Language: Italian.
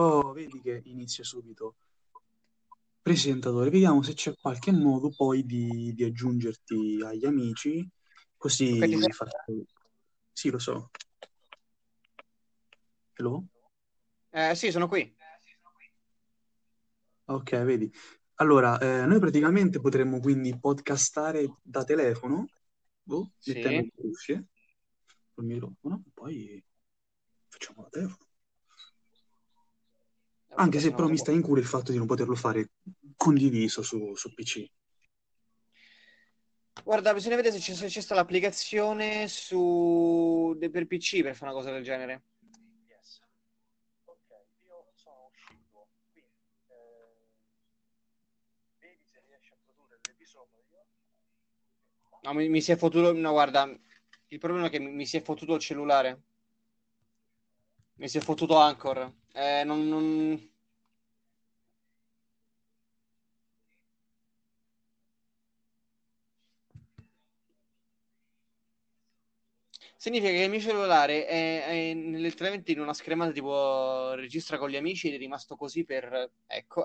Oh, vedi che inizia subito. Presentatore, vediamo se c'è qualche modo poi di, di aggiungerti agli amici, così Ok, ti sei- faccio... Sì, lo so. Hello? Eh, sì, sono qui. Ok, vedi. Allora, eh, noi praticamente potremmo quindi podcastare da telefono, boh, Sì. mettendo le cuffie col microfono, poi facciamo da telefono. Anche se è però mi sta in cuore il fatto di non poterlo fare condiviso su, su PC. Guarda, bisogna vedere se c'è, se c'è sta l'applicazione su... per PC per fare una cosa del genere. Yes. Ok, io sono uscito, quindi eh, vedi se riesci a produrre l'episodio. No, mi, mi si è fottuto... No, guarda, il problema è che mi, mi si è fottuto il cellulare. Mi si è fottuto Anchor. Eh, non... non- Significa che il mio cellulare è, è letteralmente in una schermata tipo registra con gli amici ed è rimasto così per... Ecco,